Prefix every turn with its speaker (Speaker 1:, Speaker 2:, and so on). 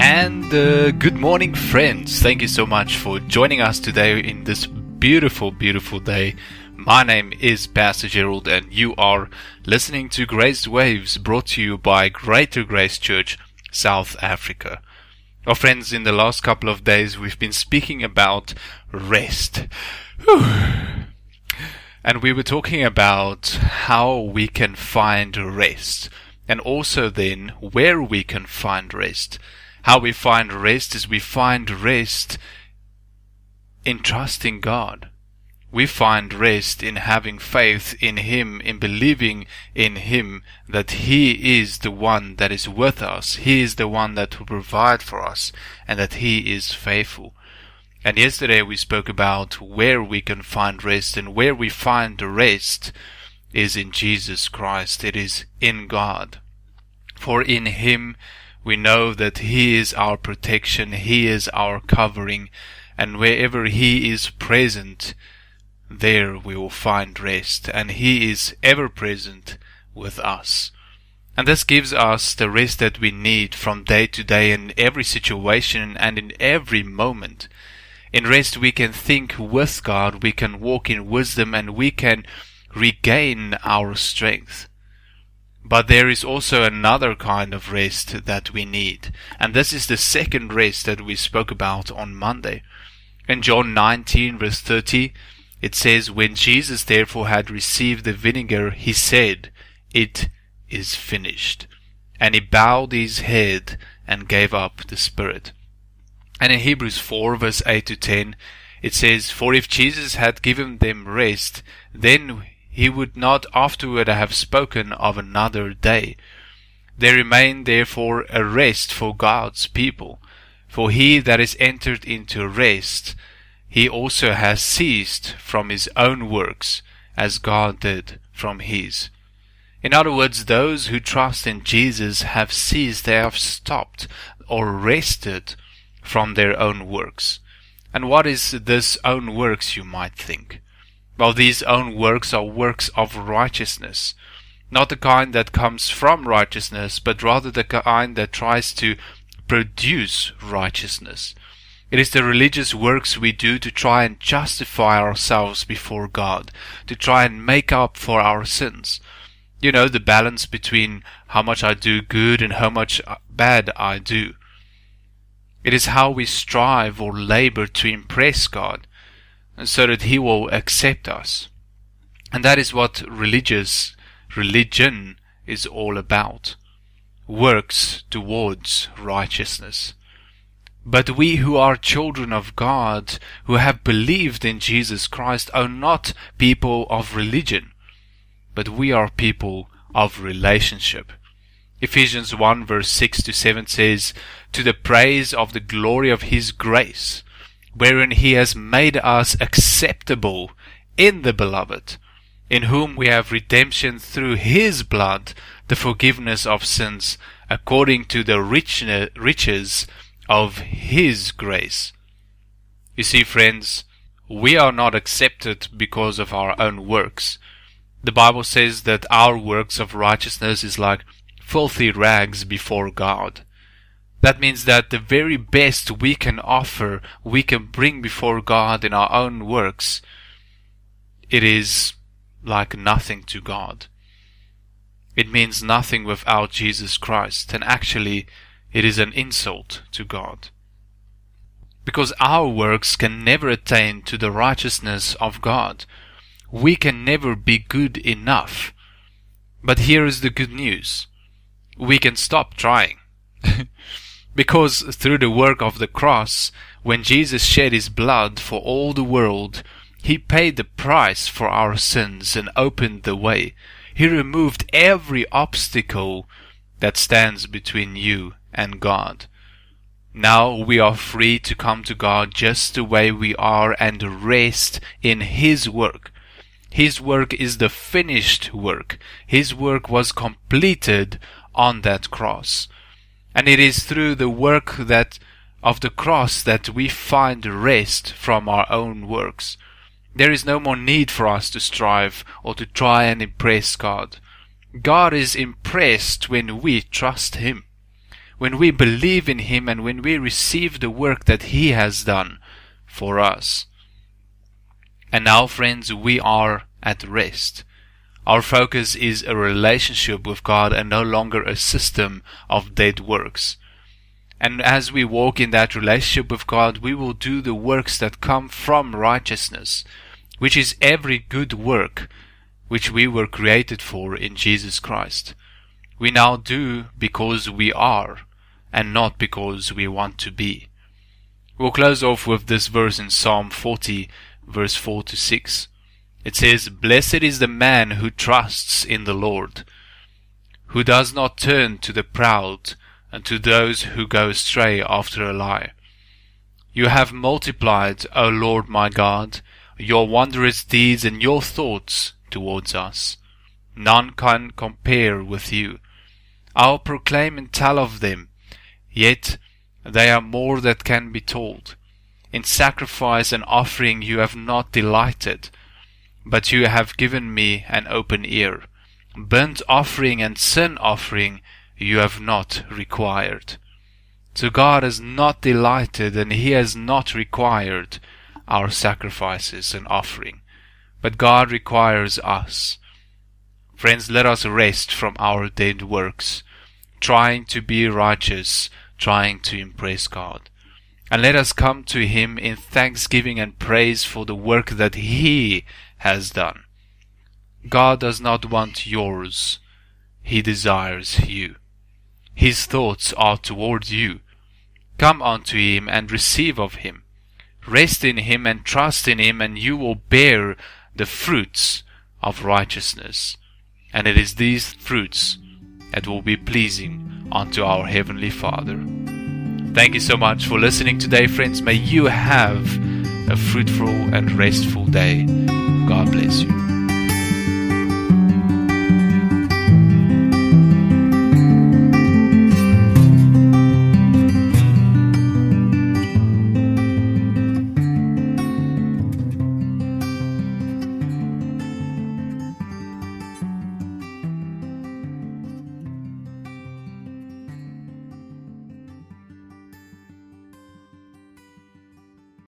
Speaker 1: And uh, good morning, friends. Thank you so much for joining us today in this beautiful, beautiful day. My name is Pastor Gerald, and you are listening to Grace Waves brought to you by Greater Grace Church, South Africa. Our friends, in the last couple of days, we've been speaking about rest. Whew. And we were talking about how we can find rest, and also then where we can find rest. How we find rest is we find rest in trusting God. We find rest in having faith in Him, in believing in Him that He is the one that is with us. He is the one that will provide for us and that He is faithful. And yesterday we spoke about where we can find rest and where we find rest is in Jesus Christ. It is in God. For in Him we know that He is our protection, He is our covering, and wherever He is present, there we will find rest, and He is ever present with us. And this gives us the rest that we need from day to day in every situation and in every moment. In rest we can think with God, we can walk in wisdom, and we can regain our strength. But there is also another kind of rest that we need. And this is the second rest that we spoke about on Monday. In John 19 verse 30, it says, When Jesus therefore had received the vinegar, he said, It is finished. And he bowed his head and gave up the spirit. And in Hebrews 4 verse 8 to 10, it says, For if Jesus had given them rest, then he would not afterward have spoken of another day. There remained therefore a rest for God's people. For he that is entered into rest, he also has ceased from his own works, as God did from his. In other words, those who trust in Jesus have ceased, they have stopped or rested from their own works. And what is this own works, you might think? Well, these own works are works of righteousness. Not the kind that comes from righteousness, but rather the kind that tries to produce righteousness. It is the religious works we do to try and justify ourselves before God, to try and make up for our sins. You know, the balance between how much I do good and how much bad I do. It is how we strive or labor to impress God so that he will accept us. And that is what religious religion is all about. Works towards righteousness. But we who are children of God, who have believed in Jesus Christ, are not people of religion, but we are people of relationship. Ephesians 1 verse 6 to 7 says, To the praise of the glory of His grace, wherein he has made us acceptable in the beloved, in whom we have redemption through his blood, the forgiveness of sins, according to the riches of his grace. You see, friends, we are not accepted because of our own works. The Bible says that our works of righteousness is like filthy rags before God. That means that the very best we can offer, we can bring before God in our own works, it is like nothing to God. It means nothing without Jesus Christ, and actually, it is an insult to God. Because our works can never attain to the righteousness of God. We can never be good enough. But here is the good news. We can stop trying. Because through the work of the cross, when Jesus shed his blood for all the world, he paid the price for our sins and opened the way. He removed every obstacle that stands between you and God. Now we are free to come to God just the way we are and rest in His work. His work is the finished work. His work was completed on that cross. And it is through the work that of the cross that we find rest from our own works. There is no more need for us to strive or to try and impress God. God is impressed when we trust Him. when we believe in Him and when we receive the work that He has done for us. And now, friends, we are at rest. Our focus is a relationship with God and no longer a system of dead works. And as we walk in that relationship with God, we will do the works that come from righteousness, which is every good work which we were created for in Jesus Christ. We now do because we are, and not because we want to be. We'll close off with this verse in Psalm 40, verse 4 to 6. It says, Blessed is the man who trusts in the Lord, who does not turn to the proud, and to those who go astray after a lie. You have multiplied, O Lord my God, your wondrous deeds and your thoughts towards us. None can compare with you. I'll proclaim and tell of them, yet they are more that can be told. In sacrifice and offering you have not delighted, but you have given me an open ear. Burnt offering and sin offering you have not required. So God has not delighted and He has not required our sacrifices and offering. But God requires us. Friends, let us rest from our dead works, trying to be righteous, trying to impress God. And let us come to Him in thanksgiving and praise for the work that He has done. God does not want yours, He desires you. His thoughts are toward you. Come unto him and receive of him. Rest in him and trust in him, and you will bear the fruits of righteousness. And it is these fruits that will be pleasing unto our Heavenly Father. Thank you so much for listening today, friends. May you have a fruitful and restful day. God bless you.